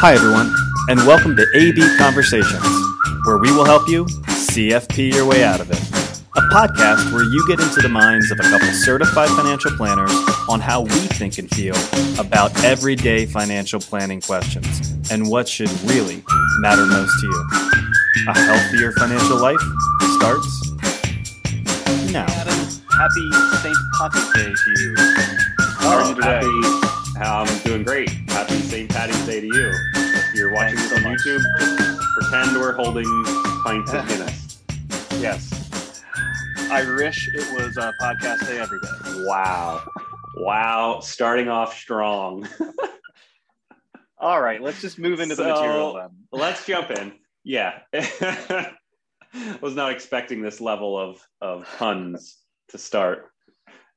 Hi, everyone, and welcome to AB Conversations, where we will help you CFP your way out of it. A podcast where you get into the minds of a couple certified financial planners on how we think and feel about everyday financial planning questions and what should really matter most to you. A healthier financial life starts now. Happy St. Patrick's Day to you. How are you today? Happy, I'm doing great. Happy St. Patty's Day to you. If you're watching Thanks this so on much. YouTube, just pretend we're holding pints of Guinness. Yes. I wish it was a podcast day every day. Wow. Wow. Starting off strong. All right, let's just move into the material then. Let's jump in. Yeah. I Was not expecting this level of, of puns to start.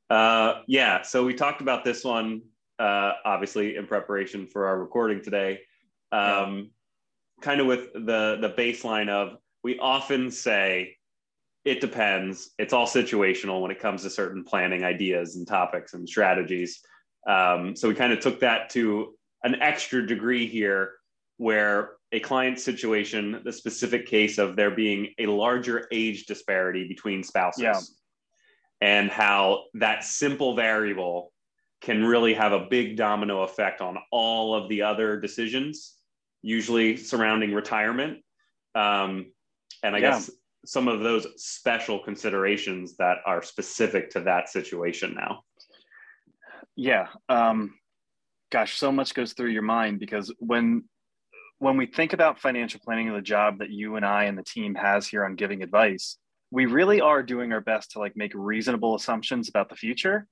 Uh, yeah, so we talked about this one, uh, obviously, in preparation for our recording today. Um, Kind of with the, the baseline of we often say it depends. It's all situational when it comes to certain planning ideas and topics and strategies. Um, so we kind of took that to an extra degree here where a client situation, the specific case of there being a larger age disparity between spouses, Yeah. and how that simple variable can really have a big domino effect on all of the other decisions, usually surrounding retirement. Um, and I Yeah. guess some of those special considerations that are specific to that situation now. Yeah. Um, gosh, so much goes through your mind because when when we think about financial planning and the job that you and I and the team has here on giving advice, we really are doing our best to like make reasonable assumptions about the future.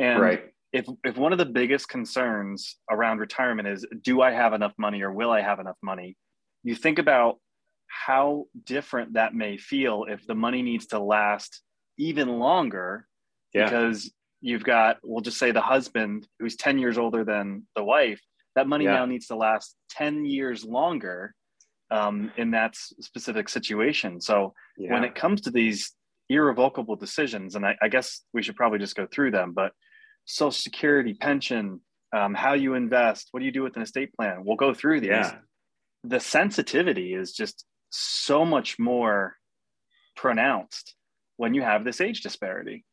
And right. If if one of the biggest concerns around retirement is do I have enough money or will I have enough money? You think about how different that may feel if the money needs to last even longer Yeah. because you've got we'll just say the husband who's 10 years older than the wife that money Yeah. now needs to last 10 years longer um, in that specific situation so yeah. when it comes to these irrevocable decisions, and I, I guess we should probably just go through them, but Social Security, pension, um, how you invest, what do you do with an estate plan? We'll go through these. yeah. The sensitivity is just so much more pronounced when you have this age disparity.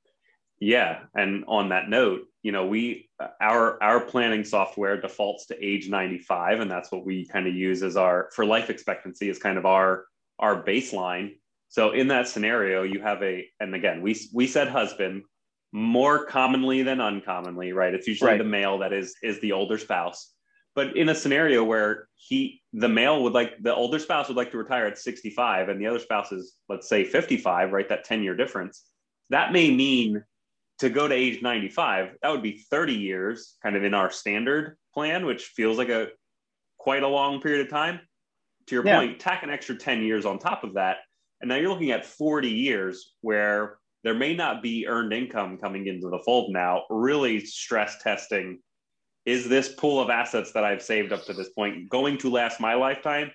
Yeah, and on that note, you know, we our our planning software defaults to age 95 and that's what we kind of use as our for life expectancy is kind of our our baseline. So in that scenario, you have a and again, we we said husband more commonly than uncommonly, right? It's usually Right. the male that is is the older spouse. But in a scenario where he the male would like the older spouse would like to retire at 65 and the other spouse is let's say 55, right? That 10 year difference. That may mean to go to age 95 that would be 30 years kind of in our standard plan which feels like a quite a long period of time to your Yeah. point tack an extra 10 years on top of that and now you're looking at 40 years where there may not be earned income coming into the fold now really stress testing is this pool of assets that i've saved up to this point going to last my lifetime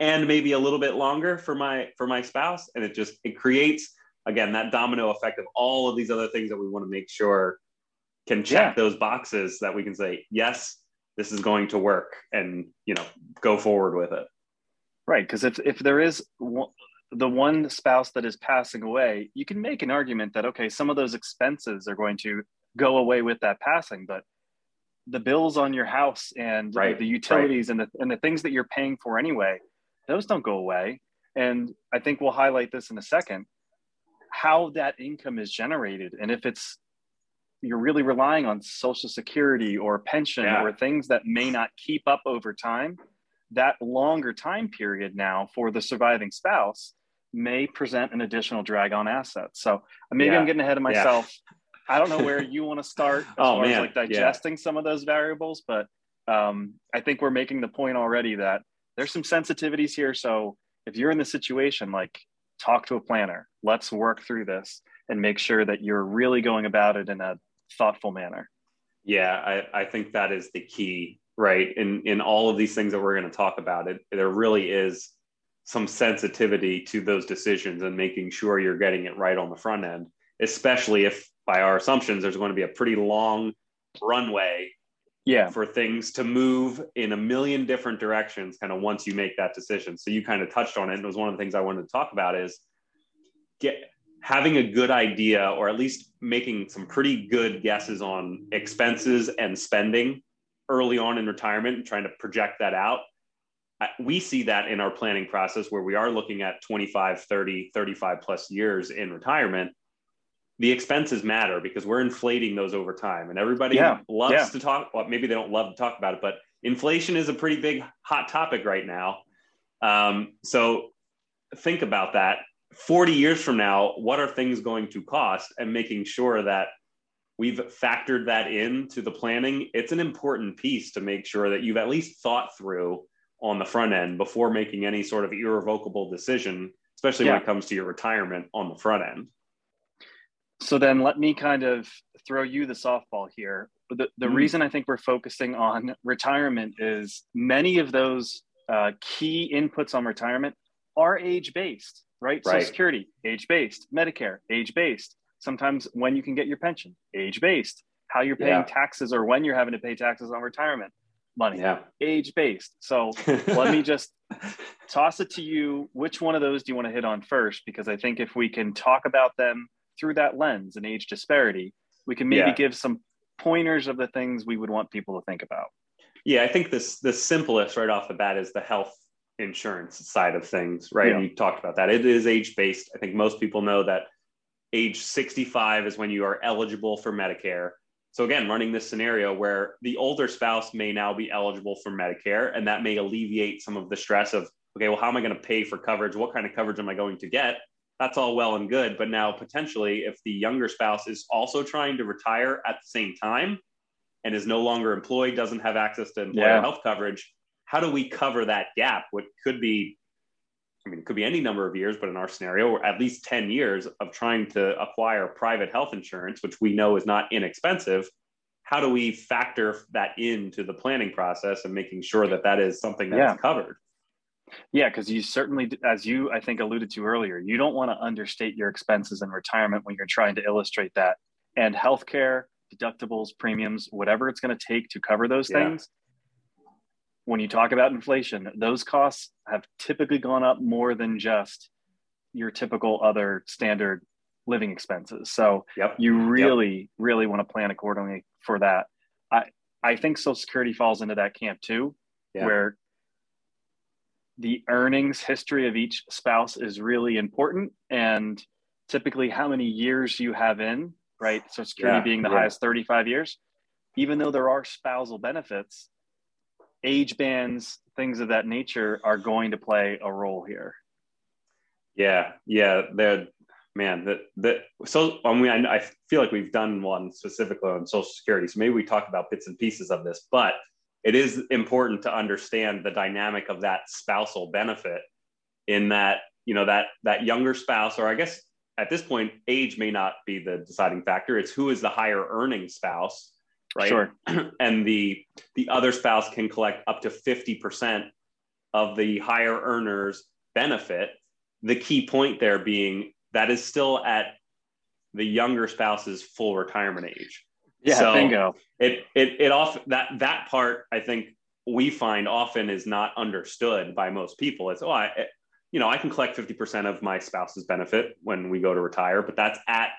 and maybe a little bit longer for my for my spouse and it just it creates again that domino effect of all of these other things that we want to make sure can check Yeah. those boxes that we can say yes this is going to work and you know go forward with it Right. Because if, if there is one, the one spouse that is passing away, you can make an argument that, okay, some of those expenses are going to go away with that passing, but the bills on your house and Right, the utilities and, the, and the things that you're paying for anyway, those don't go away. And I think we'll highlight this in a second how that income is generated. And if it's you're really relying on social security or pension Yeah. or things that may not keep up over time that longer time period now for the surviving spouse may present an additional drag on assets. So maybe Yeah. I'm getting ahead of Yeah. myself. I don't know where you want to start as Oh, far as man. like Yeah. digesting some of those variables, but um, I think we're making the point already that there's some sensitivities here. So if you're in the situation, like talk to a planner, let's work through this and make sure that you're really going about it in a thoughtful manner. Yeah, I, I think that is the key, right? In in all of these things that we're going to talk about, it there really is some sensitivity to those decisions and making sure you're getting it right on the front end, especially if by our assumptions there's going to be a pretty long runway yeah. for things to move in a million different directions kind of once you make that decision. So you kind of touched on it and it was one of the things i wanted to talk about is get having a good idea or at least making some pretty good guesses on expenses and spending early on in retirement and trying to project that out we see that in our planning process where we are looking at 25 30 35 plus years in retirement. The expenses matter because we're inflating those over time and everybody yeah, loves yeah. to talk well maybe they don't love to talk about it but inflation is a pretty big hot topic right now. Um, so think about that. 40 years from now what are things going to cost and making sure that we've factored that into the planning? It's an important piece to make sure that you've at least thought through on the front end before making any sort of irrevocable decision especially yeah. when it comes to your retirement on the front end so then let me kind of throw you the softball here. The, the mm. reason I think we're focusing on retirement is many of those uh, key inputs on retirement are age based, right? right? Social Security, age based, Medicare, age based. Sometimes when you can get your pension, age based. How you're paying yeah. taxes or when you're having to pay taxes on retirement money, yeah. age based. So let me just toss it to you. Which one of those do you want to hit on first? Because I think if we can talk about them through that lens and age disparity, we can maybe yeah. give some pointers of the things we would want people to think about. Yeah, I think this the simplest right off the bat is the health insurance side of things, right? Yeah. You talked about that. It is age based. I think most people know that age 65 is when you are eligible for Medicare. So again, running this scenario where the older spouse may now be eligible for Medicare, and that may alleviate some of the stress of, okay, well, how am I going to pay for coverage? What kind of coverage am I going to get? that's all well and good. But now, potentially, if the younger spouse is also trying to retire at the same time and is no longer employed, doesn't have access to employer yeah. health coverage, how do we cover that gap? What could be, I mean, it could be any number of years, but in our scenario, at least 10 years of trying to acquire private health insurance, which we know is not inexpensive. How do we factor that into the planning process and making sure that that is something that's yeah. covered? Yeah, because you certainly, as you I think alluded to earlier, you don't want to understate your expenses in retirement when you're trying to illustrate that. And healthcare, deductibles, premiums, whatever it's going to take to cover those yeah. things. When you talk about inflation, those costs have typically gone up more than just your typical other standard living expenses. So yep. you really, yep. really want to plan accordingly for that. I I think Social Security falls into that camp too, yeah. where the earnings history of each spouse is really important and typically how many years you have in right so security yeah, being the yeah. highest 35 years even though there are spousal benefits age bands things of that nature are going to play a role here. Yeah yeah they're man that that so i mean I, I feel like we've done one specifically on social security so maybe we talk about bits and pieces of this but it is important to understand the dynamic of that spousal benefit in that you know that that younger spouse or i guess at this point age may not be the deciding factor. It's who is the higher earning spouse right sure. and the the other spouse can collect up to 50% of the higher earners benefit the key point there being that is still at the younger spouse's full retirement age yeah, so bingo. It it it off that that part I think we find often is not understood by most people. It's oh I eh, you know I can collect fifty percent of my spouse's benefit when we go to retire, but that's at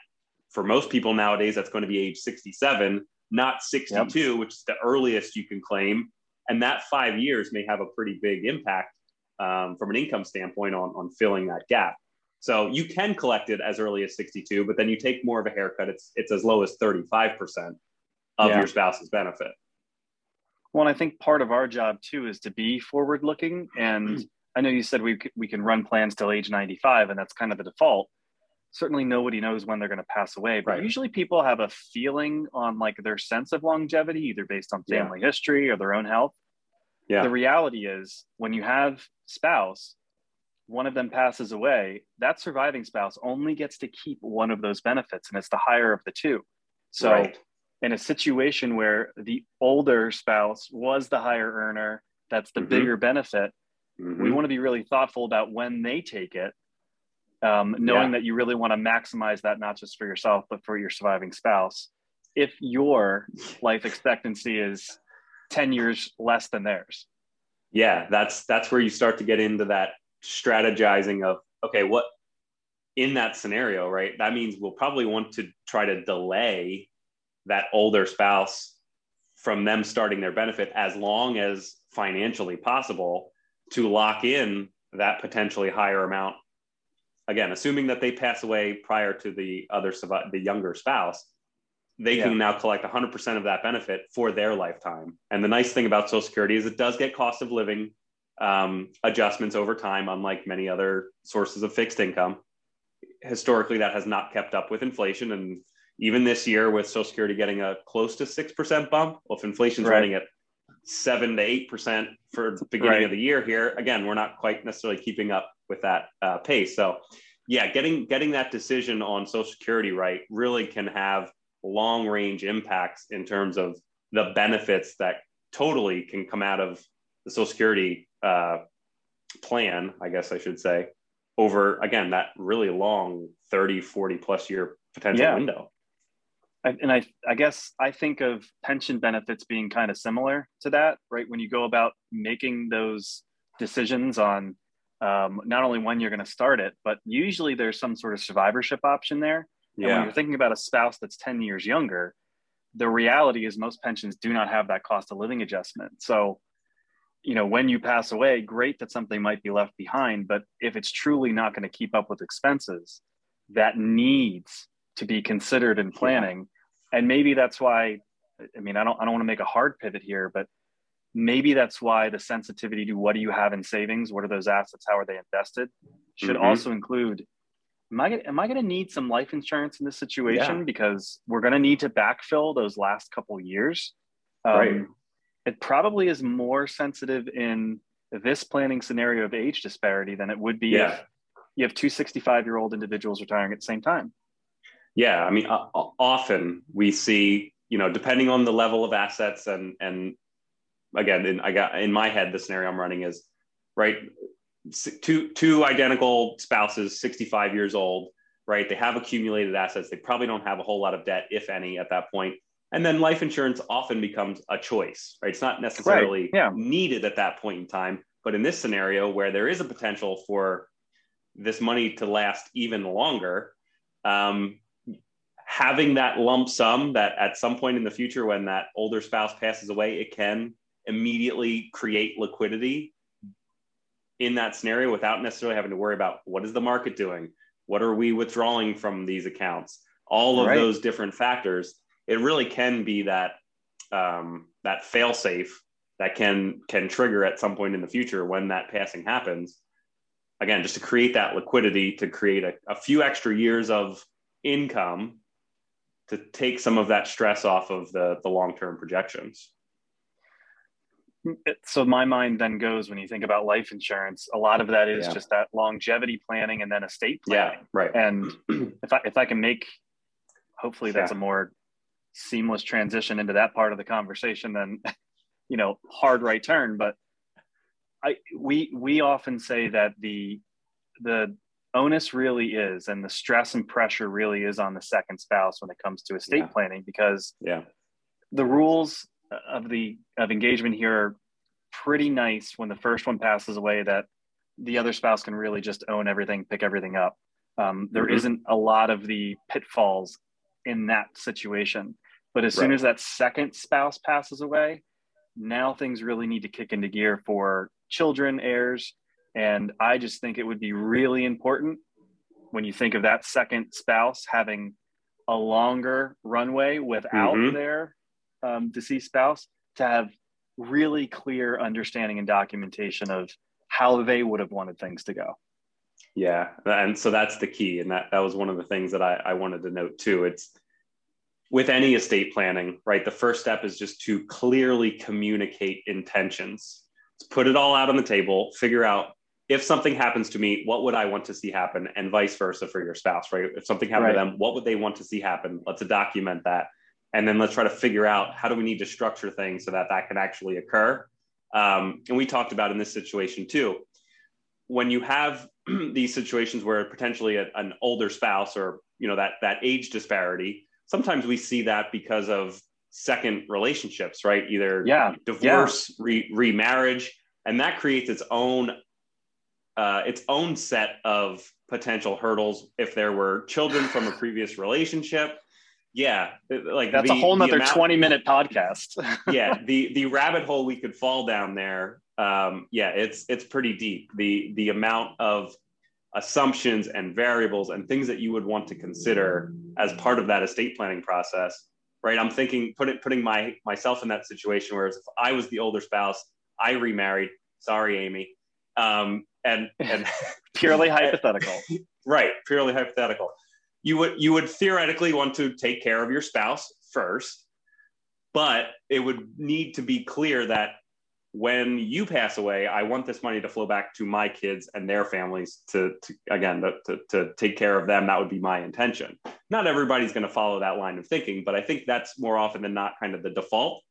for most people nowadays that's going to be age sixty seven, not sixty two, yep. which is the earliest you can claim. And that five years may have a pretty big impact um, from an income standpoint on on filling that gap. So you can collect it as early as 62, but then you take more of a haircut. It's it's as low as 35% of yeah. your spouse's benefit. Well, and I think part of our job too is to be forward looking. And I know you said we, we can run plans till age 95, and that's kind of the default. Certainly nobody knows when they're going to pass away, but right. usually people have a feeling on like their sense of longevity, either based on family yeah. history or their own health. Yeah. The reality is when you have spouse, one of them passes away, that surviving spouse only gets to keep one of those benefits, and it's the higher of the two. So, right. in a situation where the older spouse was the higher earner, that's the mm-hmm. bigger benefit. Mm-hmm. We want to be really thoughtful about when they take it, um, knowing yeah. that you really want to maximize that not just for yourself, but for your surviving spouse. If your life expectancy is 10 years less than theirs. Yeah, that's that's where you start to get into that strategizing of okay, what in that scenario, right? That means we'll probably want to try to delay that older spouse from them starting their benefit as long as financially possible to lock in that potentially higher amount again assuming that they pass away prior to the other the younger spouse they yeah. can now collect 100% of that benefit for their lifetime and the nice thing about social security is it does get cost of living um, adjustments over time unlike many other sources of fixed income historically that has not kept up with inflation and even this year with social security getting a close to 6% bump well if inflation's right. running at 7 to 8% for the beginning right. of the year here again we're not quite necessarily keeping up with that uh, pace so yeah getting getting that decision on social security right really can have long range impacts in terms of the benefits that totally can come out of the social security uh, plan i guess i should say over again that really long 30 40 plus year potential yeah. window and I, I guess I think of pension benefits being kind of similar to that, right? When you go about making those decisions on um, not only when you're going to start it, but usually there's some sort of survivorship option there. And yeah. when you're thinking about a spouse that's 10 years younger, the reality is most pensions do not have that cost of living adjustment. So, you know, when you pass away, great that something might be left behind, but if it's truly not going to keep up with expenses, that needs to be considered in planning. Yeah. And maybe that's why, I mean, I don't, I don't want to make a hard pivot here, but maybe that's why the sensitivity to what do you have in savings? What are those assets? How are they invested? Should mm-hmm. also include, am I, am I going to need some life insurance in this situation? Yeah. Because we're going to need to backfill those last couple years. Um, right. It probably is more sensitive in this planning scenario of age disparity than it would be yeah. if you have two 65 year old individuals retiring at the same time. Yeah, I mean, uh, often we see, you know, depending on the level of assets and and again, in, I got in my head the scenario I'm running is right, two two identical spouses, 65 years old, right? They have accumulated assets. They probably don't have a whole lot of debt, if any, at that point. And then life insurance often becomes a choice, right? It's not necessarily right. yeah. needed at that point in time. But in this scenario, where there is a potential for this money to last even longer, um, having that lump sum that at some point in the future when that older spouse passes away it can immediately create liquidity in that scenario without necessarily having to worry about what is the market doing? What are we withdrawing from these accounts? All of right. those different factors it really can be that um, that fail safe that can can trigger at some point in the future when that passing happens. Again just to create that liquidity to create a, a few extra years of income to take some of that stress off of the, the long-term projections so my mind then goes when you think about life insurance a lot of that is yeah. just that longevity planning and then estate planning yeah right and if i if i can make hopefully that's yeah. a more seamless transition into that part of the conversation than you know hard right turn but i we we often say that the the onus really is and the stress and pressure really is on the second spouse when it comes to estate yeah. planning because yeah the rules of the of engagement here are pretty nice when the first one passes away that the other spouse can really just own everything pick everything up um, there mm-hmm. not a lot of the pitfalls in that situation but as right. soon as that second spouse passes away now things really need to kick into gear for children heirs and I just think it would be really important when you think of that second spouse having a longer runway without mm-hmm. their um, deceased spouse to have really clear understanding and documentation of how they would have wanted things to go. Yeah. And so that's the key. And that, that was one of the things that I, I wanted to note too. It's with any estate planning, right? The first step is just to clearly communicate intentions. Let's put it all out on the table, figure out if something happens to me, what would I want to see happen? And vice versa for your spouse, right? If something happened right. to them, what would they want to see happen? Let's document that. And then let's try to figure out how do we need to structure things so that that can actually occur. Um, and we talked about in this situation too. When you have these situations where potentially a, an older spouse or you know that that age disparity, sometimes we see that because of second relationships, right? Either yeah, divorce, yeah. Re- remarriage, and that creates its own uh, its own set of potential hurdles if there were children from a previous relationship. Yeah like that's the, a whole nother amount, 20 minute podcast. Yeah the the rabbit hole we could fall down there um, yeah it's it's pretty deep. The the amount of assumptions and variables and things that you would want to consider as part of that estate planning process right? I'm thinking put it, putting my myself in that situation whereas if i was the older spouse i remarried sorry amy um, and and purely hypothetical. Right purely hypothetical. You would you would theoretically want to take care of your spouse first but it would need to be clear that when you pass away i want this money to flow back to my kids and their families to, to again to, to take care of them. That would be my intention. Not everybody's going to follow that line of thinking but i think that's more often than not kind of the default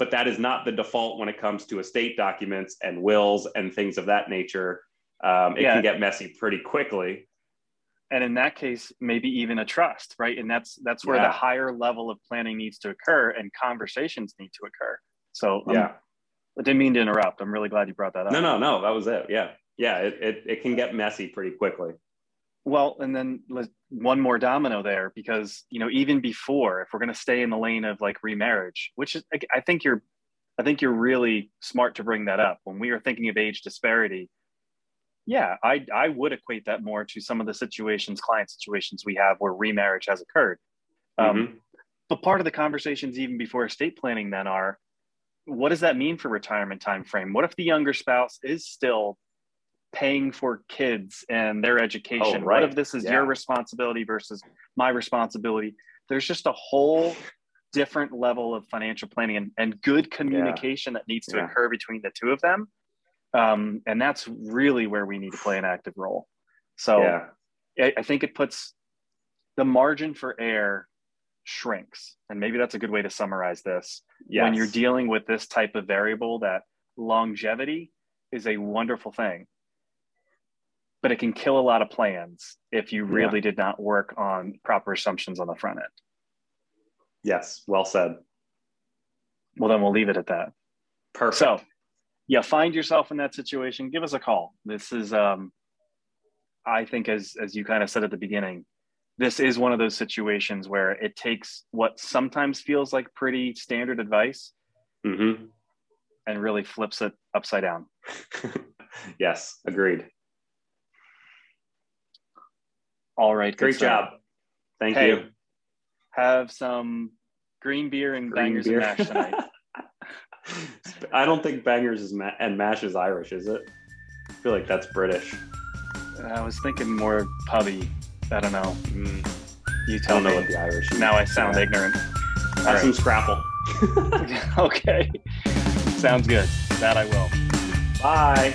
but that is not the default when it comes to estate documents and wills and things of that nature. Um, it yeah. can get messy pretty quickly. And in that case maybe even a trust right? And that's that's where yeah. the higher level of planning needs to occur and conversations need to occur. So um, yeah. I didn't mean to interrupt. I'm really glad you brought that up. No no no. That was it. Yeah. Yeah. It, it, it can get messy pretty quickly well and then one more domino there because you know even before if we're going to stay in the lane of like remarriage which is i think you're i think you're really smart to bring that up when we are thinking of age disparity yeah, I, I would equate that more to some of the situations, client situations we have where remarriage has occurred. Um, mm-hmm. But part of the conversations, even before estate planning, then are what does that mean for retirement time frame? What if the younger spouse is still paying for kids and their education? Oh, right. What if this is yeah. your responsibility versus my responsibility? There's just a whole different level of financial planning and, and good communication yeah. that needs to yeah. occur between the two of them um, and that's really where we need to play an active role. So yeah. I, I think it puts the margin for error shrinks, and maybe that's a good way to summarize this. Yes. When you're dealing with this type of variable, that longevity is a wonderful thing, but it can kill a lot of plans if you really yeah. did not work on proper assumptions on the front end. Yes, well said. Well, then we'll leave it at that. Perfect. So yeah, find yourself in that situation, give us a call. This is, um, I think, as as you kind of said at the beginning, this is one of those situations where it takes what sometimes feels like pretty standard advice, mm-hmm. and really flips it upside down. yes, agreed. All right, great job. Thank hey, you. Have some green beer and green bangers beer. and mash tonight. I don't think bangers is ma- and mash is Irish, is it? I feel like that's British. I was thinking more pubby. I don't know. Mm. You tell I don't me. know what the Irish. Is. Now I sound yeah. ignorant. Have right. some scrapple. okay. Sounds good. That I will. Bye.